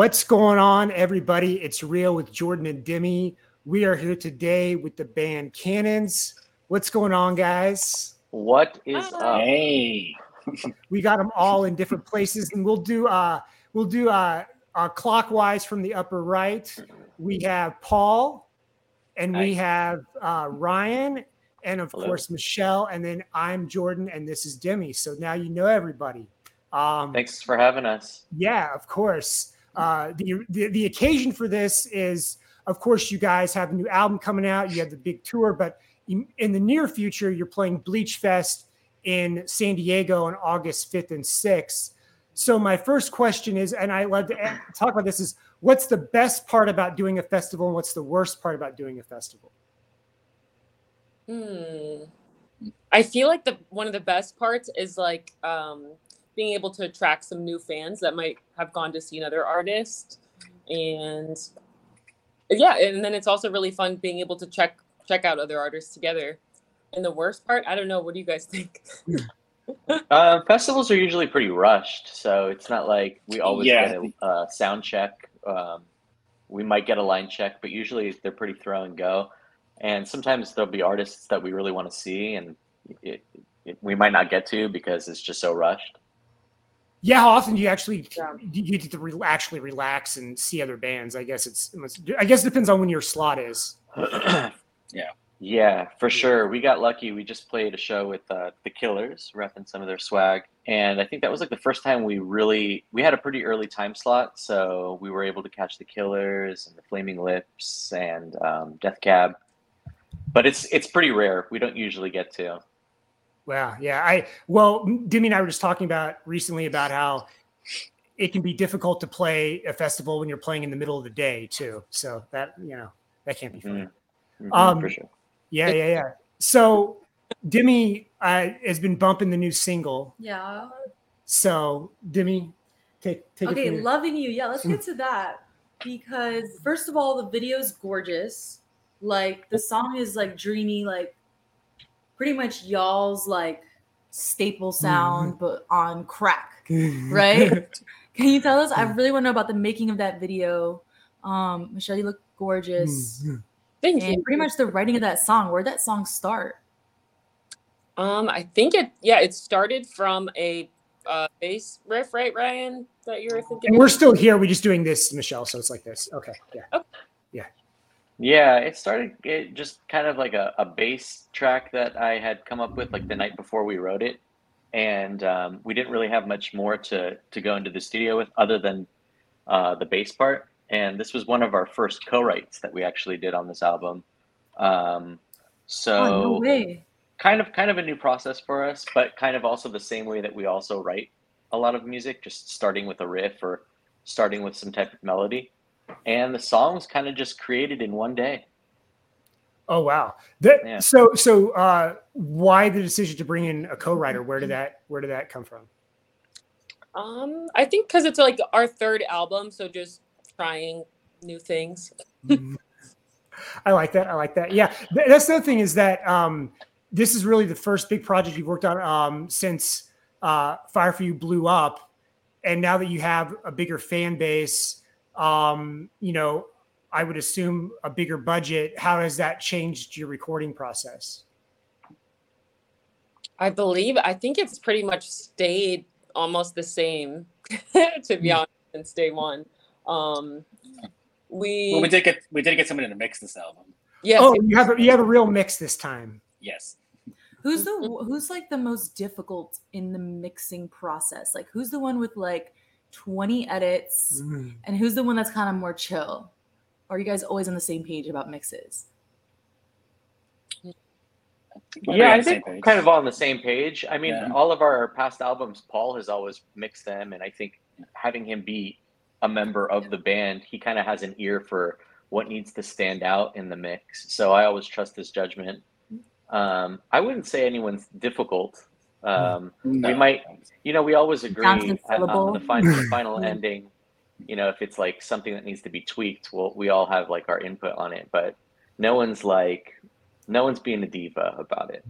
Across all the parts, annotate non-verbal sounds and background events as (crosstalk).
What's going on, everybody? It's real with Jordan and Demi. We are here today with the band Cannons. What's going on, guys? What is up? Hey. (laughs) We got them all in different places, and we'll do uh we'll do uh, uh clockwise from the upper right. We have Paul, and we have uh, Ryan, and of Hello. course Michelle, and then I'm Jordan, and this is Demi. So now you know everybody. Um, Thanks for having us. Yeah, of course. Uh, the, the occasion for this is, of course, you guys have a new album coming out. You have the big tour, but in, in the near future, you're playing Bleach Fest in San Diego on August 5th and 6th. So my first question is, and I love to talk about this, is what's the best part about doing a festival, and what's the worst part about doing a festival? Hmm. I feel like the one of the best parts is like um, being able to attract some new fans that might have gone to see another artist, and yeah, and then it's also really fun being able to check check out other artists together. And the worst part, I don't know. What do you guys think? (laughs) Uh, festivals are usually pretty rushed, so it's not like we always Yeah. get a uh, sound check. Um, we might get a line check, but usually they're pretty throw and go. And sometimes there'll be artists that we really want to see, and it, it, we might not get to because it's just so rushed. Yeah, how often do you actually Yeah. do you get to re- actually relax and see other bands? I guess it's I guess it depends on when your slot is. (clears throat) Yeah. Yeah, for sure. We got lucky. We just played a show with uh, the Killers, repping some of their swag, and I think that was like the first time we really we had a pretty early time slot, so we were able to catch the Killers and the Flaming Lips and um, Death Cab. But it's it's pretty rare. We don't usually get to. Wow. Yeah. I well, Demi and I were just talking about recently about how it can be difficult to play a festival when you're playing in the middle of the day too. So that you know that can't be fun. Mhm. Mhm, Um, sure. Yeah, yeah, yeah. So Demi uh, has been bumping the new single. Yeah. So Demi, take take Okay, from loving you. Yeah, let's get to that because first of all, the video is gorgeous. Like the song is like dreamy, like pretty much y'all's like staple sound, but on crack. (laughs) right? (laughs) Can you tell us? I really want to know about the making of that video. Um, Michelle, you look gorgeous. Thank And you. pretty much the writing of that song. Where'd that song start? Um, I think it. Yeah, it started from a uh, bass riff, right, Ryan? That you were thinking. and we're still here. We're just doing this, Michelle. So it's like this. Okay. Yeah. Yeah, it started it just kind of like a, a bass track that I had come up with like the night before we wrote it. And um, we didn't really have much more to, to go into the studio with other than uh, the bass part. And this was one of our first co-writes that we actually did on this album. Um, so oh, no kind of kind of a new process for us, but kind of also the same way that we also write a lot of music, just starting with a riff or starting with some type of melody. And the songs kind of just created in one day. Oh wow. That, Yeah. So so uh, why the decision to bring in a co-writer? Where did that where did that come from? Um, I think because it's like our third album, so just trying new things. (laughs) I like that. I like that. Yeah, that's the other thing is that um, this is really the first big project you've worked on um, since uh, Fire for You blew up, and now that you have a bigger fan base, um, you know, I would assume a bigger budget. How has that changed your recording process? I believe. I think it's pretty much stayed almost the same, (laughs) to be Hmm. honest, since day one. Um, we, Well, we did get we did get somebody to mix this album. yes, Oh, you have a, you have a real mix this time. Yes. Who's the who's like the most difficult in the mixing process? Like who's the one with like 20 edits and who's the one that's kind of more chill? Or are you guys always on the same page about mixes? We're yeah, I think page. kind of on the same page. I mean, Yeah. all of our past albums, Paul has always mixed them, and I think having him be a member of the band, he kind of has an ear for what needs to stand out in the mix. So I always trust his judgment. Um, I wouldn't say anyone's difficult. Um, We might, you know, we always agree Sounds on the final, the (laughs) final ending. You know, if it's like something that needs to be tweaked, well, we all have like our input on it, but no one's like, no one's being a diva about it.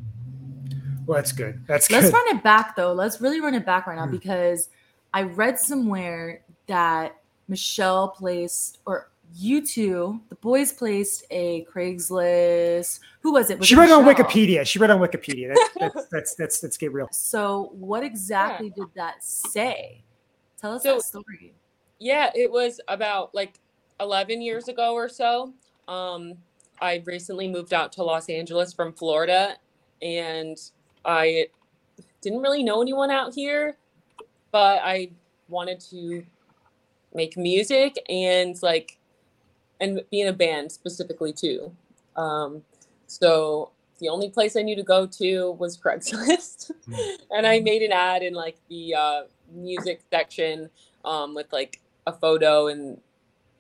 Well, that's good. That's good. Let's good. run it back though. Let's really run it back right now Hmm. because I read somewhere that Michelle placed, or you two, the boys placed a Craigslist. Who was it? Was she it read on Wikipedia. She read on Wikipedia. That's (laughs) that's that's that's, that's get real. So, what exactly did that say? Tell us So- that story. Yeah, it was about like 11 years ago or so. Um, I recently moved out to Los Angeles from Florida, and I didn't really know anyone out here, but I wanted to make music and like and be in a band specifically too. Um, so the only place I knew to go to was Craigslist, (laughs) and I made an ad in like the uh, music section um, with like a photo and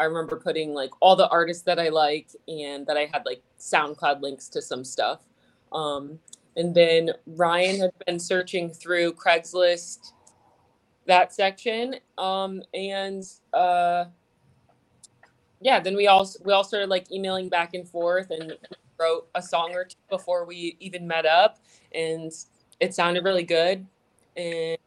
I remember putting like all the artists that I like and that I had like SoundCloud links to some stuff. Um, and then Ryan had been searching through Craigslist that section. Um, and uh, yeah, then we all we all started like emailing back and forth and wrote a song or two before we even met up, and it sounded really good. And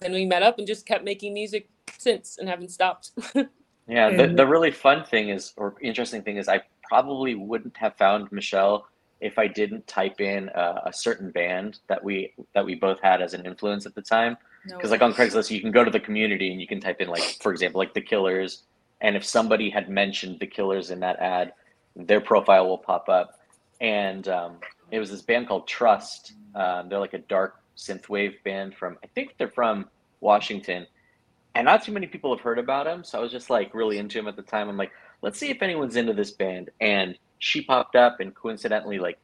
then we met up and just kept making music since and haven't stopped. (laughs) Yeah, the, the really fun thing is, or interesting thing is, I probably wouldn't have found Michelle if I didn't type in uh, a certain band that we that we both had as an influence at the time. No Because like on Craigslist, you can go to the community and you can type in like, for example, like the Killers, and if somebody had mentioned the Killers in that ad, their profile will pop up. And um, it was this band called Trust. Um, they're like a dark synthwave band from, I think they're from Washington, and not too many people have heard about them. So I was just like really into them at the time. I'm like, let's see if anyone's into this band. And she popped up and coincidentally like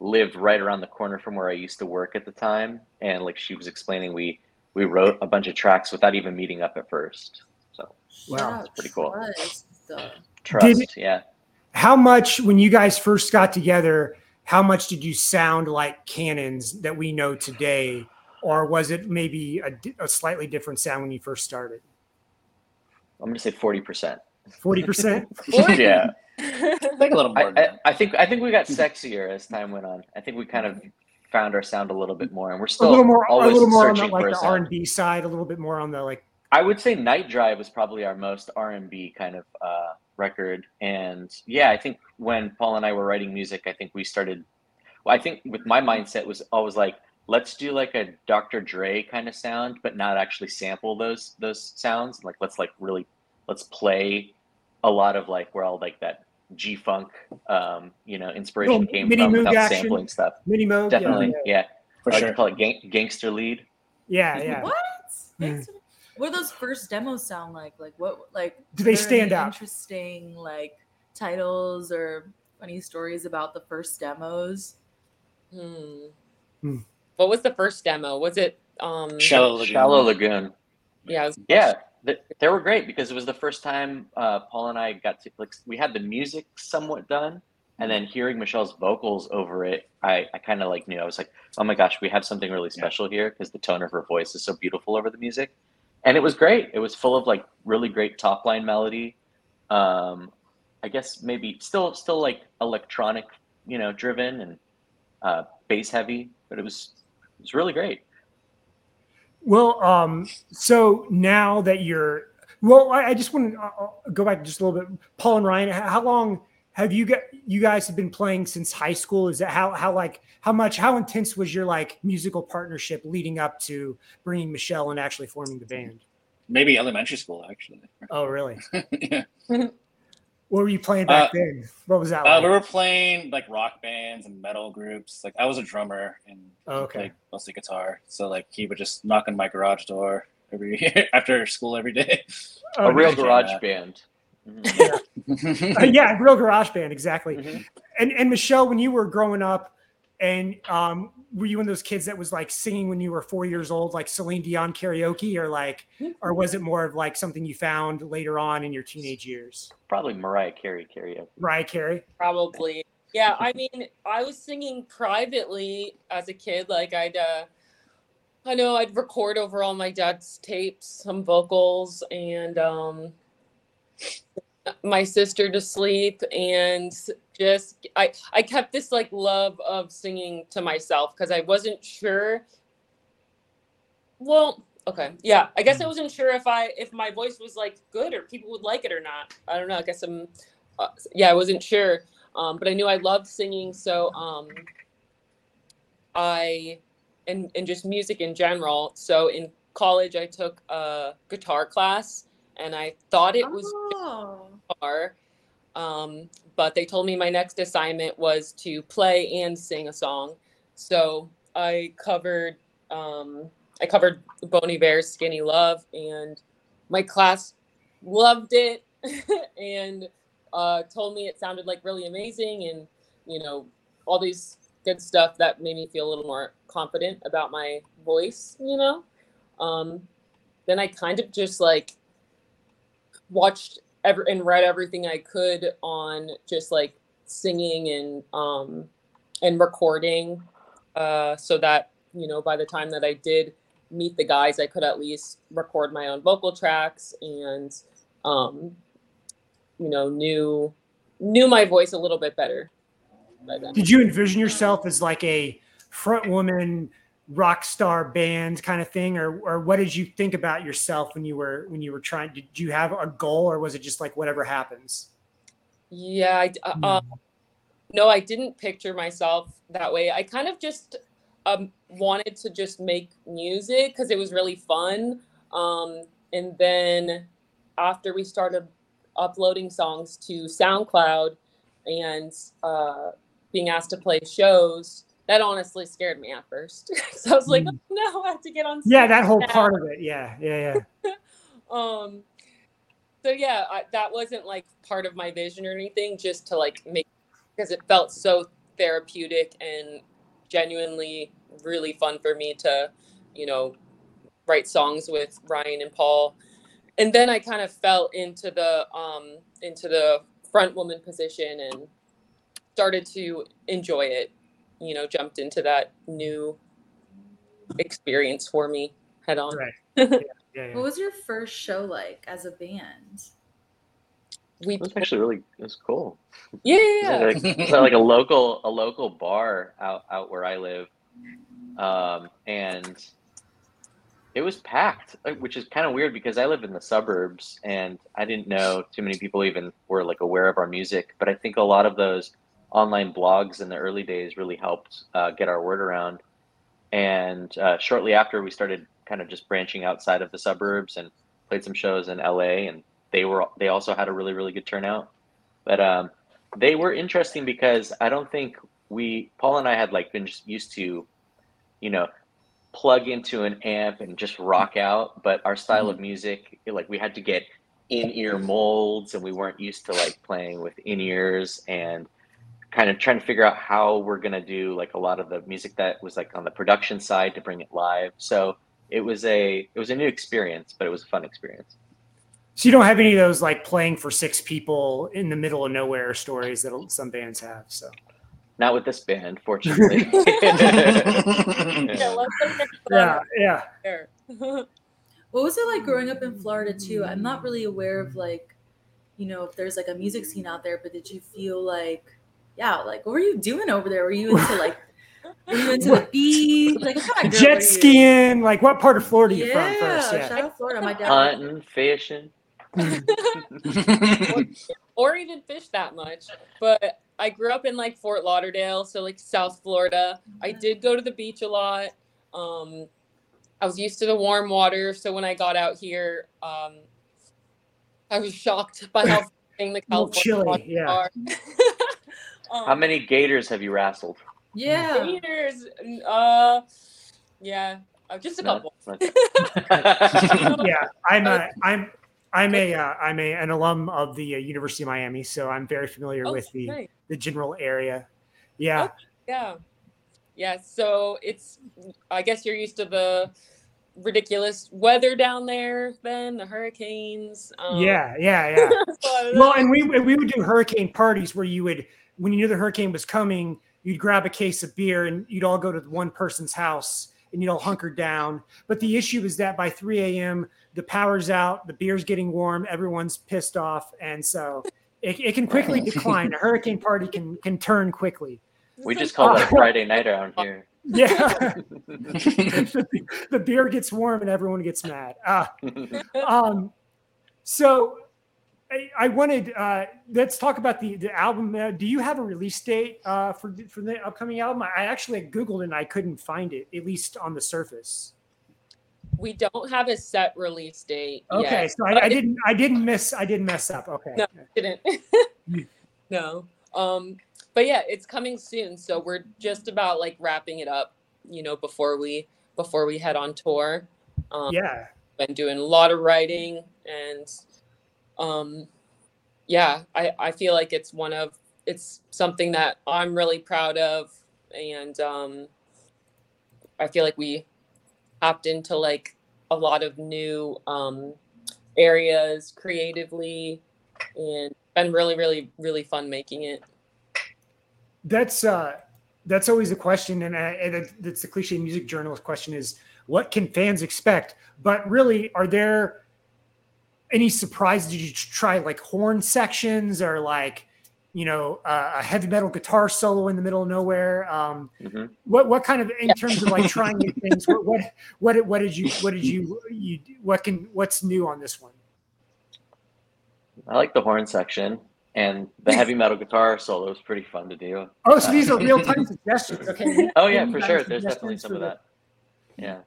lived right around the corner from where I used to work at the time. And like she was explaining, we we wrote a bunch of tracks without even meeting up at first. So Wow, out that's pretty cool. Trust, though. trust, yeah. How much when you guys first got together? How much did you sound like cannons that we know today, or was it maybe a, a slightly different sound when you first started? I'm gonna say forty percent. Forty percent. (laughs) yeah. Like a little I, more. than I. I think I think we got sexier as time went on. I think we kind of found our sound a little bit more, and we're still A still little more, a little more on the, like the R and B side, a little bit more on the like. I would say Night Drive was probably our most R and B kind of uh, record, and yeah, I think when Paul and I were writing music, I think we started. Well, I think with my mindset was always like, let's do like a Dr. Dre kind of sound, but not actually sample those those sounds. Like let's like really let's play a lot of like where all like that G funk, um, you know, inspiration came mini from without action. sampling stuff. Mini mode, Definitely, yeah. For I like sure. to call it gang- gangster lead. yeah, yeah. (laughs) yeah. What? Yeah. Thanks for- What do those first demos sound like? Like what? Like Do they stand out? Interesting like titles or funny stories about the first demos. Hmm. Hmm. What was the first demo? Was it um Shallow Lagoon. Shallow Lagoon. Yeah, was- Yeah, th- they were great because it was the first time uh, Paul and I got to like we had the music somewhat done, and then hearing Michelle's vocals over it, I, I kind of like knew I was like, oh my gosh, we have something really special here because the tone of her voice is so beautiful over the music, and it was great. It was full of like really great top line melody. Um, I guess maybe still still like electronic, you know, driven and uh, bass heavy, but it was it was really great. Well, um, so now that you're, well, I, I just want to uh, go back just a little bit. Paul and Ryan, how long have you got? You guys have been playing since high school. Is that how how like how much how intense was your like musical partnership leading up to bringing Michelle and actually forming the band? Maybe elementary school, actually. Oh, really? (laughs) yeah. What were you playing back Uh, then? What was that Uh, like? we were playing like rock bands and metal groups. Like I was a drummer and Oh, okay. played mostly guitar. So like he would just knock on my garage door every (laughs) after school every day. Oh, a real garage Yeah. band. Mhm. (laughs) Uh, yeah, real garage band, exactly. Mhm. And and Michelle, when you were growing up, and um, were you one of those kids that was like singing when you were four years old, like Celine Dion karaoke, or like, or was it more of like something you found later on in your teenage years? Probably Mariah Carey karaoke. Mariah Carey. probably. Yeah, I mean, I was singing privately as a kid. Like I'd, uh, I know I'd record over all my dad's tapes, some vocals, and um, my sister to sleep, and just I I kept this like love of singing to myself because I wasn't sure. Well, Okay. Yeah. I guess I Mm. wasn't sure if I if my voice was like good or people would like it or not. I don't know. I guess I'm. Uh, yeah, I wasn't sure. Um, but I knew I loved singing, so um, I and and just music in general. So in college, I took a guitar class, and I thought it was Oh. guitar. Um, but they told me my next assignment was to play and sing a song. So I covered um, I covered Bon Iver's Skinny Love, and my class loved it (laughs) and uh, told me it sounded like really amazing and you know all these good stuff that made me feel a little more confident about my voice. You know, um, then I kind of just like watched ever and read everything I could on just like singing and um and recording uh so that you know by the time that I did meet the guys I could at least record my own vocal tracks and um you know knew knew my voice a little bit better. Did you envision yourself as like a front woman rock star band kind of thing, or or what did you think about yourself when you were when you were trying? Did you have a goal, or was it just like whatever happens? Yeah, I, uh, Hmm. uh, no, I didn't picture myself that way. I kind of just um, wanted to just make music because it was really fun. Um, and then after we started uploading songs to SoundCloud and uh, being asked to play shows, that honestly scared me at first. (laughs) so I was like, Mm. oh, no, I have to get on. Yeah, that whole now." part of it. Yeah, yeah, yeah. (laughs) um so yeah I, that wasn't like part of my vision or anything just to like make because it felt so therapeutic and genuinely really fun for me to you know write songs with ryan and paul and then i kind of fell into the um into the front woman position and started to enjoy it you know jumped into that new experience for me head on Right. (laughs) Yeah, yeah. What was your first show like as a band? we It was actually really it was cool. yeah, yeah, yeah. was like, it was at like a local a local bar out out where I live, um, and it was packed, uh, which is kind of weird because I live in the suburbs and I didn't know too many people even were like aware of our music. But I think a lot of those online blogs in the early days really helped uh, get our word around. And uh, shortly after, we started kind of just branching outside of the suburbs and played some shows in LA, and they were they also had a really really good turnout. But um, they were interesting because I don't think we Paul and I had like been just used to, you know, plug into an amp and just rock out. But our style of music, like we had to get in ear molds, and we weren't used to like playing with in ears and kind of trying to figure out how we're gonna do like a lot of the music that was like on the production side to bring it live. So it was a it was a new experience, but it was a fun experience. So you don't have any of those like playing for six people in the middle of nowhere stories that some bands have. So Not with this band, fortunately. (laughs) Yeah, let's (laughs) go get yeah, yeah. (laughs) What was it like growing up in Florida too? I'm not really aware of like, you know, if there's like a music scene out there, but did you feel like, yeah, like what were you doing over there? Were you into (laughs) like, were you into the beach? Like what kind of Jet skiing. Like what part of Florida are you Yeah, from first? shout Yeah. out Florida. My dad. Hunting, fishing. (laughs) (laughs) or even fish that much. But I grew up in like Fort Lauderdale, so like South Florida. I did go to the beach a lot. Um, I was used to the warm water, so when I got out here, um, I was shocked by how the California chilly, waters yeah. Are. um, How many gators have you wrestled? Yeah. meters? Uh, yeah, uh, just a No? couple. (laughs) Okay. (laughs) yeah, I'm a, I'm I'm a uh, I'm a, an alum of the uh, University of Miami, so I'm very familiar Oh, with the nice. the general area. Yeah, Yeah. Yeah. So it's, I guess you're used to the ridiculous weather down there, then the hurricanes. Um, yeah, yeah, yeah. (laughs) so I don't well, and we we would do hurricane parties where you would when you knew the hurricane was coming, you'd grab a case of beer and you'd all go to one person's house and you'd all hunker down. But the issue is that by 3 a.m. the power's out, the beer's getting warm, everyone's pissed off, and so it, it can quickly (laughs) decline. A hurricane party can can turn quickly. we just call that Friday night around here. (laughs) Yeah. the, (laughs) the beer gets warm and everyone gets mad. Uh, um, so I, I wanted uh, let's talk about the the album. Uh, do you have a release date uh, for for the upcoming album? I actually googled it and I couldn't find it, at least on the surface. We don't have a set release date. Okay, yet, so I, I didn't I didn't miss I didn't mess up. Okay. No, didn't. (laughs) no. Um, but yeah, it's coming soon. So we're just about like wrapping it up, you know, before we before we head on tour. Um, yeah. Been doing a lot of writing and um yeah, I, I feel like it's one of it's something that I'm really proud of and um I feel like we hopped into like a lot of new um areas creatively and been really, really, really fun making it. That's uh that's always a question, and, uh, and it's the cliche music journalist question: is what can fans expect? But really, are there any surprises? Did you try like horn sections or like you know uh, a heavy metal guitar solo in the middle of nowhere? Um, Mhm. What what kind of in terms of like trying new things? What what what what did you what did you you what can what's new on this one? I like the horn section and the heavy metal guitar solo is pretty fun to do. Oh, so these are real time (laughs) suggestions. Okay. Oh yeah, for sure. There's definitely some of that. Yeah.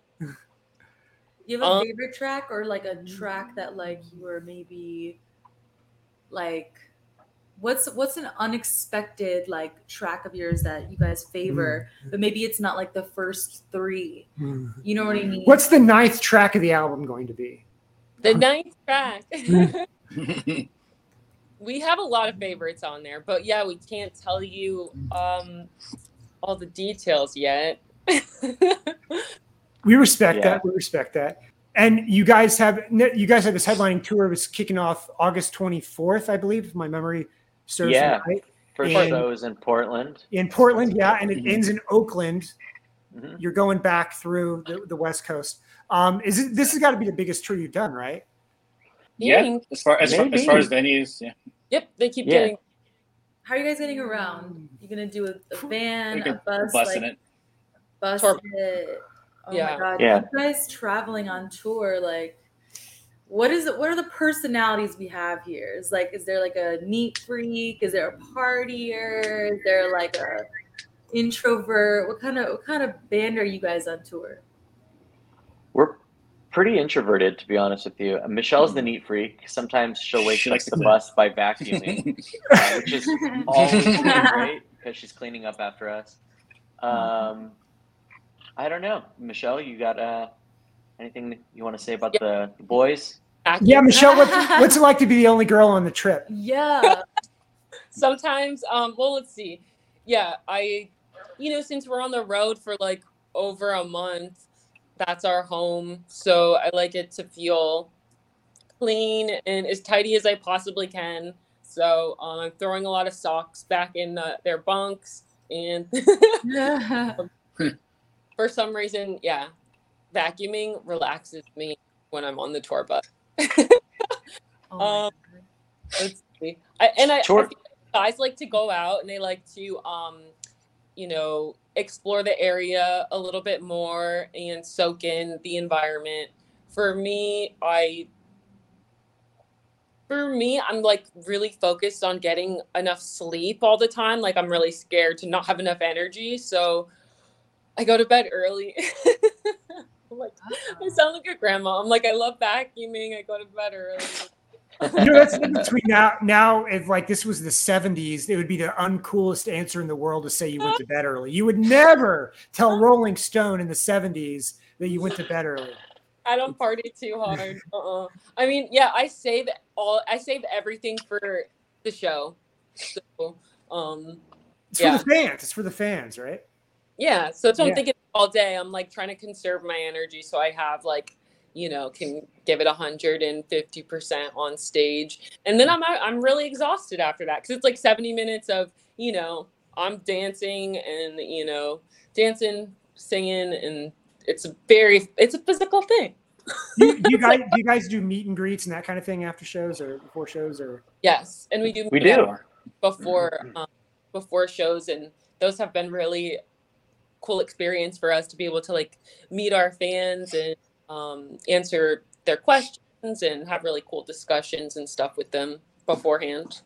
You have a Um, favorite track or like a mm. track that like you were maybe like what's what's an unexpected like track of yours that you guys favor, mm. but maybe it's not like the first three. Mm. You know what I mean? What's the ninth track of the album going to be? The ninth track. (laughs) (laughs) we have a lot of favorites on there, but yeah, we can't tell you um all the details yet. (laughs) We respect Yeah. that. We respect that. And you guys have you guys have this headlining tour was kicking off August 24th, I believe, if my memory serves me Yeah. right. First And- show is in Portland. In Portland, yeah, and it Mhm. ends in Oakland. Mhm. You're going back through the, the West Coast. Um, is it, this has got to be the biggest tour you've done, right? yeah, as far as far, as far as venues, yeah. Yep, they keep Yeah. getting How are you guys getting around? You're gonna do a, a van, a could bus, like it. bus Tour- it? Oh Yeah. my god. Yeah. You guys traveling on tour, like what is it what are the personalities we have here? Is like is there like a neat freak? Is there a partier? Is there like a introvert? What kind of what kind of band are you guys on tour? We're pretty introverted, to be honest with you. Uh, Michelle's the neat freak. Sometimes she'll wake up likes to the (laughs) bus by vacuuming, uh, which is (laughs) always great because she's cleaning up after us. Um, I don't know, Michelle. You got uh, anything you want to say about the, the boys? active. Yeah, Michelle, what, (laughs) what's it like to be the only girl on the trip? yeah. sometimes um well let's see yeah i you know since we're on the road for like over a month that's our home so i like it to feel clean and as tidy as i possibly can so um, i'm throwing a lot of socks back in uh, their bunks and (laughs) (laughs) for some reason yeah vacuuming relaxes me when i'm on the tour bus Oh Um, Let's see. I, and I, I feel like guys like to go out and they like to, um, you know, explore the area a little bit more and soak in the environment. For me, I, for me, I'm like really focused on getting enough sleep all the time. Like I'm really scared to not have enough energy, so I go to bed early. (laughs) I'm like, I sound like a grandma. I'm like, I love vacuuming. I go to bed early. You know, that's the (laughs) between now. Now, if like this was the '70s, it would be the uncoolest answer in the world to say you went to bed early. You would never tell (laughs) Rolling Stone in the *70s that you went to bed early. I don't party too hard. Uh-uh. I mean, yeah, I save all. I save everything for the show. So, um, It's Yeah. for the fans. It's for the fans, right? Yeah. So that's what I'm thinking all day. I'm like trying to conserve my energy so I have like, you know, can give it 150 percent on stage, and then I'm I'm really exhausted after that because it's like 70 minutes of you know I'm dancing and you know dancing, singing, and it's a very it's a physical thing. Do, do you (laughs) guys do you guys do meet and greets and that kind of thing after shows or before shows or? Yes, and we do We meet do. before um, before shows, and those have been really cool experience for us to be able to like meet our fans and um, answer their questions and have really cool discussions and stuff with them beforehand.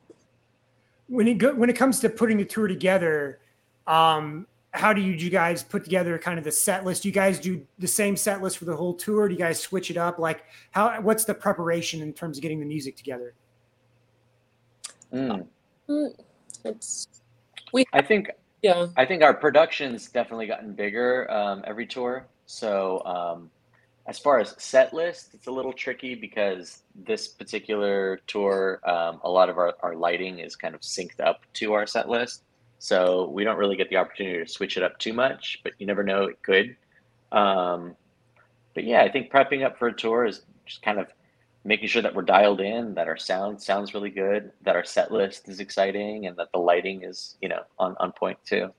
When it go, when it comes to putting the tour together, um, how do you, you guys put together kind of the set list? Do you guys do the same set list for the whole tour? Do you guys switch it up? Like how what's the preparation in terms of getting the music together? Mm. Mm, It's we I think yeah I think our production's definitely gotten bigger um, every tour. So um, as far as set list, it's a little tricky because this particular tour, um, a lot of our, our lighting is kind of synced up to our set list. So we don't really get the opportunity to switch it up too much, but you never know, it could. Um, but yeah, I think prepping up for a tour is just kind of making sure that we're dialed in, that our sound sounds really good, that our set list is exciting, and that the lighting is, you know, on, on point too.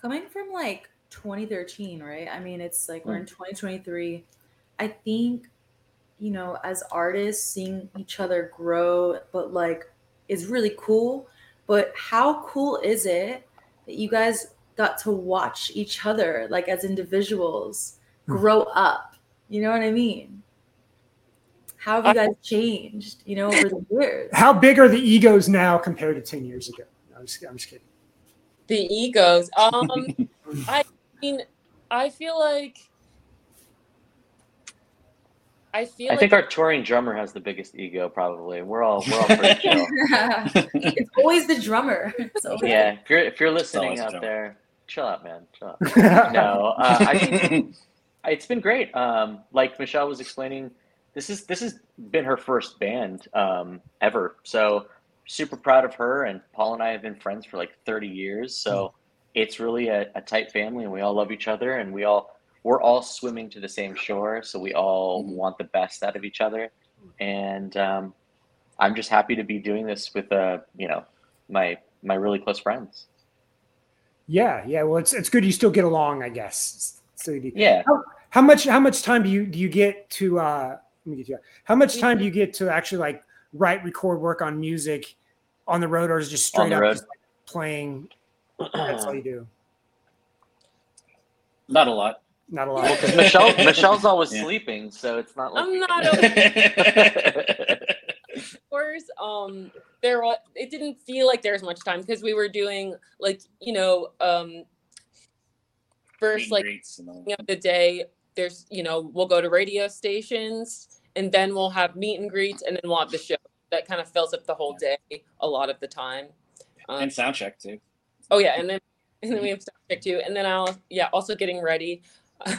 coming from like 2013 right i mean it's like Hmm. we're in 2023 i think you know as artists seeing each other grow but like is really cool but how cool is it that you guys got to watch each other like as individuals Hmm. grow up you know what i mean how have you guys changed you know over the years How big are the egos now compared to 10 years ago? I'm just, I'm just kidding. the egos. Um, (laughs) I mean, I feel like I feel I like think our touring drummer has the biggest ego, probably. We're all we're all pretty chill. (laughs) it's always the drummer so Yeah, if you're if you're listening out drummer. there, chill out, man. Chill out. (laughs) No, uh, I think it's been great. Um, like Michelle was explaining, this is this has been her first band um, ever. So super proud of her. And Paul and I have been friends for like 30 years. So it's really a, a tight family, and we all love each other, and we all we're all swimming to the same shore. So we all Mhm. want the best out of each other, and um, I'm just happy to be doing this with uh, you know my my really close friends. yeah, yeah. Well, it's it's good you still get along, I guess. So. Yeah. How much how much time do you do you get to uh let me get you how much time do you get to actually like write, record, work on music on the road or is it just straight up just, like, playing? That's all you do. (clears throat) Not a lot. Not a lot. Well, because Michelle (laughs) Michelle's always Yeah. sleeping, so it's not like I'm we not can- (laughs) course um there wa- it didn't feel like there was much time because we were doing like you know um first and like greets and of the day there's you know we'll go to radio stations and then we'll have meet and greets and then we'll have the show. That kind of fills up the whole day a lot of the time. Um, and sound check too. oh yeah and then (laughs) and then we have stuff check too. And then i'll yeah also getting ready. (laughs)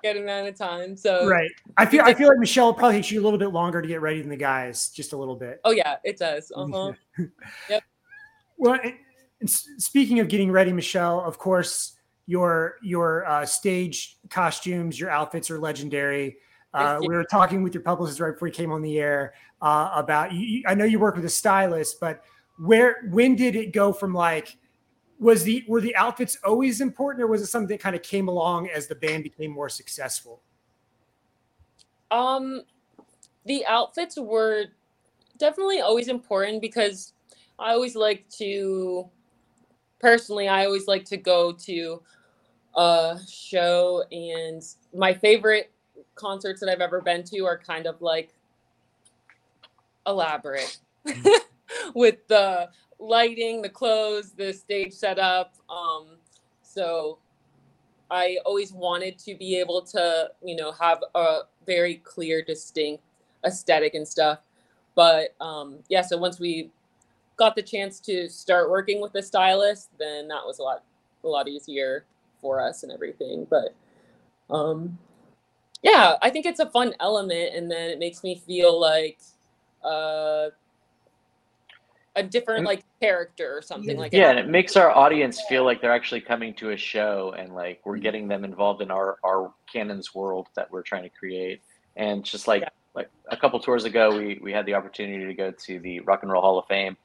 Good amount of time so Right. I feel I feel like Michelle probably takes you a little bit longer to get ready than the guys, just a little bit. oh yeah it does. (laughs) Uh-huh. Yep. Well, and- and speaking of getting ready, Michelle, of course, your your uh, stage costumes, your outfits are legendary. Uh, we were talking with your publicist right before you came on the air uh, about. You- I know you work with a stylist, but where when did it go from like? Was the were the outfits always important, or was it something that kind of came along as the band became more successful? Um, the outfits were definitely always important because I always like to, personally, I always like to go to a show, and my favorite concerts that I've ever been to are kind of like elaborate (laughs) with the lighting, the clothes, the stage setup. Um, so I always wanted to be able to, you know, have a very clear, distinct aesthetic and stuff. But um, yeah, so once we got the chance to start working with the stylist, then that was a lot, a lot easier for us and everything. But um, yeah, I think it's a fun element, and then it makes me feel like uh, a different like character or something Yeah. like yeah, that. Yeah, and it makes our audience feel like they're actually coming to a show and like we're getting them involved in our our Cannons world that we're trying to create. And just like Yeah. like a couple tours ago, we we had the opportunity to go to the Rock and Roll Hall of Fame,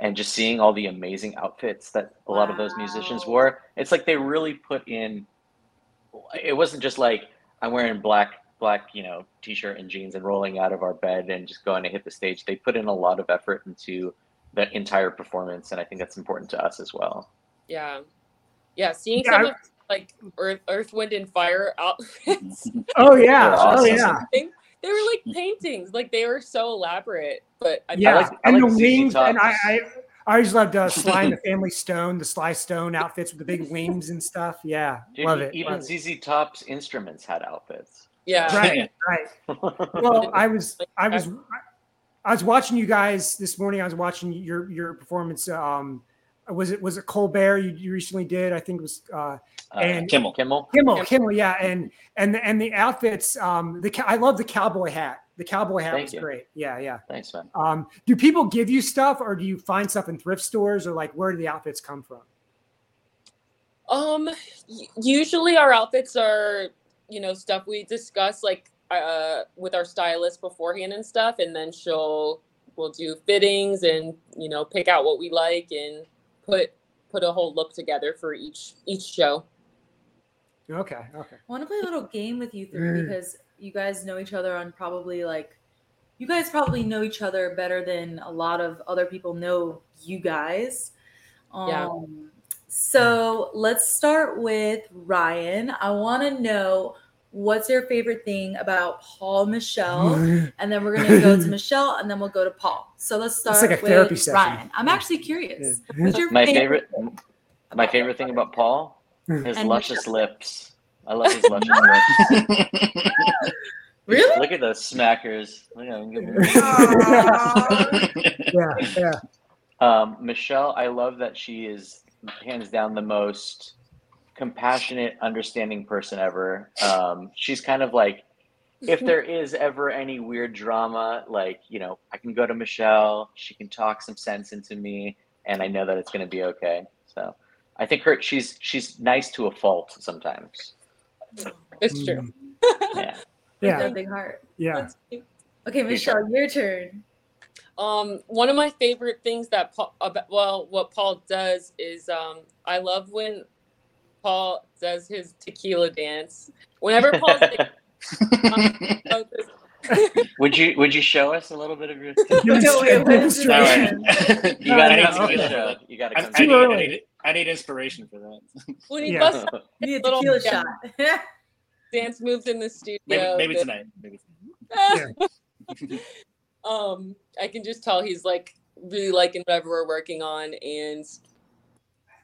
and just seeing all the amazing outfits that a lot of those musicians wore. It's like they really put in. It wasn't just like I'm wearing black black you know t-shirt and jeans and rolling out of our bed and just going to hit the stage. They put in a lot of effort into the entire performance, and I think that's important to us as well. Yeah. Yeah, seeing Yeah, some I- of like Earth, Earth, Wind, and Fire outfits, (laughs) Oh yeah, They're oh yeah, they, they were like paintings. Like they were so elaborate. But I yeah. like- I and like the wings, and I, I, I always loved uh, (laughs) Sly and the Family Stone, the Sly Stone outfits with the big wings and stuff. Yeah, Dude, love it. Even love. ZZ Top's instruments had outfits. yeah, Right, right. (laughs) Well, I was, I was, I was watching you guys this morning. I was watching your your performance. Um, was it was it Colbert you, you recently did? I think it was uh, Uh, And- Kimmel. Kimmel. Kimmel, Kimmel. Kimmel, yeah, and and the, and the outfits. Um, the I love the cowboy hat. The cowboy hat Thank was you. great. Yeah, yeah. Thanks, man. Um, do people give you stuff, or do you find stuff in thrift stores, or like where do the outfits come from? Um, usually our outfits are, you know, stuff we discuss like uh with our stylist beforehand and stuff, and then she'll we'll do fittings and you know pick out what we like and put put a whole look together for each each show. Okay, okay. I want to play a little game with you three Mm. because you guys know each other on probably like you guys probably know each other better than a lot of other people know you guys. Um, Yeah. So let's start with Ryan. I want to know what's your favorite thing about Paul Michelle, (laughs) and then we're gonna go to (laughs) Michelle, and then we'll go to Paul. So let's start like a with therapy session. Ryan. I'm actually curious. What's your My favorite, my favorite thing about Paul, his And luscious lips. I love his luscious lips. (laughs) Really? Look at those smackers. Look at them. yeah, yeah. Um, Michelle, I love that she is hands down the most compassionate, understanding person ever. Um, she's kind of like, if (laughs) there is ever any weird drama, like, you know, I can go to Michelle, she can talk some sense into me, and I know that it's going to be okay. So I think her, she's, she's nice to a fault sometimes. It's true. Yeah. Yeah, That big heart. yeah. Okay, Michelle, your turn. Um, one of my favorite things that Paul, about, well, what Paul does is, um, I love when Paul does his tequila dance. Whenever Paul's like, about (laughs) (laughs) Would you, would you show us a little bit of your, No, wait, what's Demonstration. you got I to need come to the tequila. show. You got to I, come I to need. I, need, I need inspiration for that. (laughs) when he Yeah. busts out You need a Little- tequila shot. dance moves in the studio, Maybe, maybe the- tonight. Maybe. um, I can just tell he's like really liking whatever we're working on, and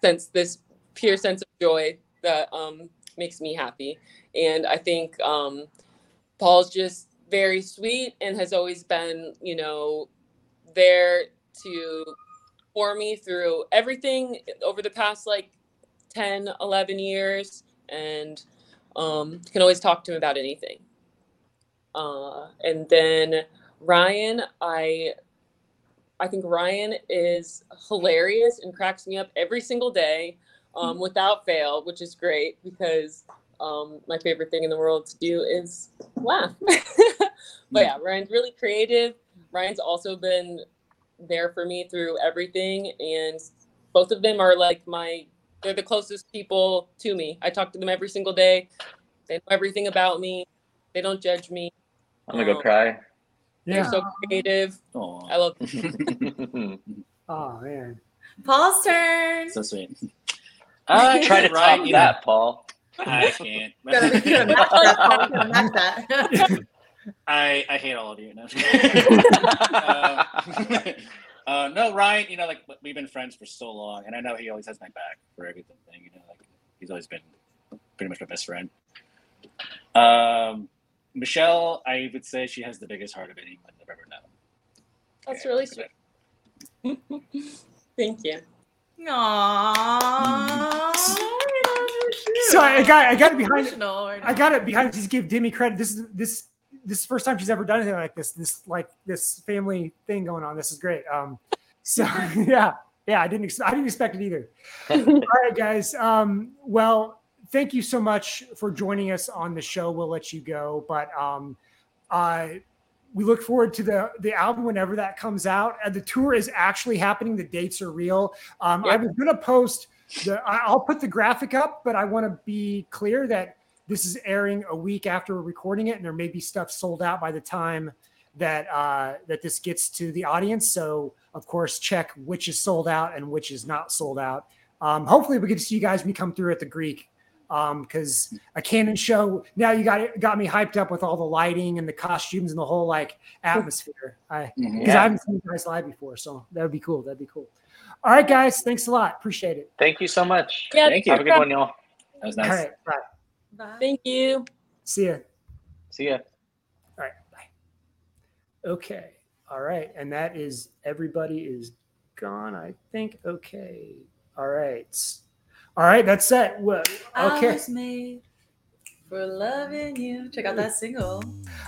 since this pure sense of joy that um makes me happy. And I think um, Paul's just very sweet and has always been, you know, there to for me through everything over the past like 10, 11 years, and um, can always talk to him about anything. Uh, and then Ryan, I I think Ryan is hilarious and cracks me up every single day, um, without fail, which is great because um, my favorite thing in the world to do is laugh. (laughs) but yeah, Ryan's really creative. Ryan's also been there for me through everything, and both of them are like my they're the closest people to me. I talk to them every single day. They know everything about me. They don't judge me. I'm gonna go Um, cry. They're Yeah. so creative. Aw, I love (laughs) Oh (laughs) man. Paul's turn. so sweet. Uh, (laughs) Try to right, top you know, that, Paul. I can't. (laughs) Gotta, you gotta match that. Paul. You gotta match that. (laughs) I, I hate all of you. No, uh, uh, no, Ryan. You know, like we've been friends for so long, and I know he always has my back for everything. You know, like he's always been pretty much my best friend. Um, Michelle, I would say she has the biggest heart of anyone I've ever known. That's Yeah, really sweet. Thank you. Aww. So I got I got it behind Emotional I got it behind just give Demi credit. This is this this is the first time she's ever done anything like this. This like this family thing going on. This is great. Um so (laughs) yeah. Yeah, I didn't ex- I didn't expect it either. (laughs) All right, guys. Um, well, thank you so much for joining us on the show. We'll let you go, but um, uh, we look forward to the the album whenever that comes out. And the tour is actually happening. The dates are real. Um, I was going to post the. I'll put the graphic up, but I want to be clear that this is airing a week after we're recording it, and there may be stuff sold out by the time that uh, that this gets to the audience. So, of course, check which is sold out and which is not sold out Um, hopefully, we get to see you guys when you come through at the Greek because um, a canon show now you got got me hyped up with all the lighting and the costumes and the whole like atmosphere. I because mm-hmm. yeah. I haven't seen you guys live before, so that would be cool. That'd be cool. All right, guys, thanks a lot. Appreciate it. Thank you so much. Yeah, thank you. Have a good one, y'all. That was nice. All right, bye. Bye. Thank you. See ya. See ya. All right, bye. Okay. All right, and that is everybody is gone. I think. Okay. All right. All right, that's it. Well, okay. I was made for loving you. Check out that single.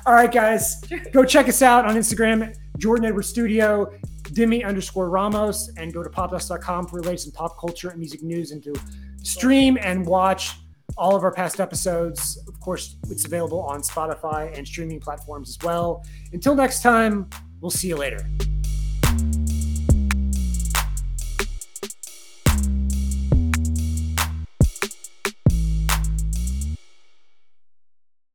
All right, guys, go check us out on Instagram, Jordan Edwards Studio, Demi underscore Ramos, and go to popdust.com for latest in pop culture and music news and to stream and watch all of our past episodes. Of course, it's available on Spotify and streaming platforms as well. Until next time, we'll see you later.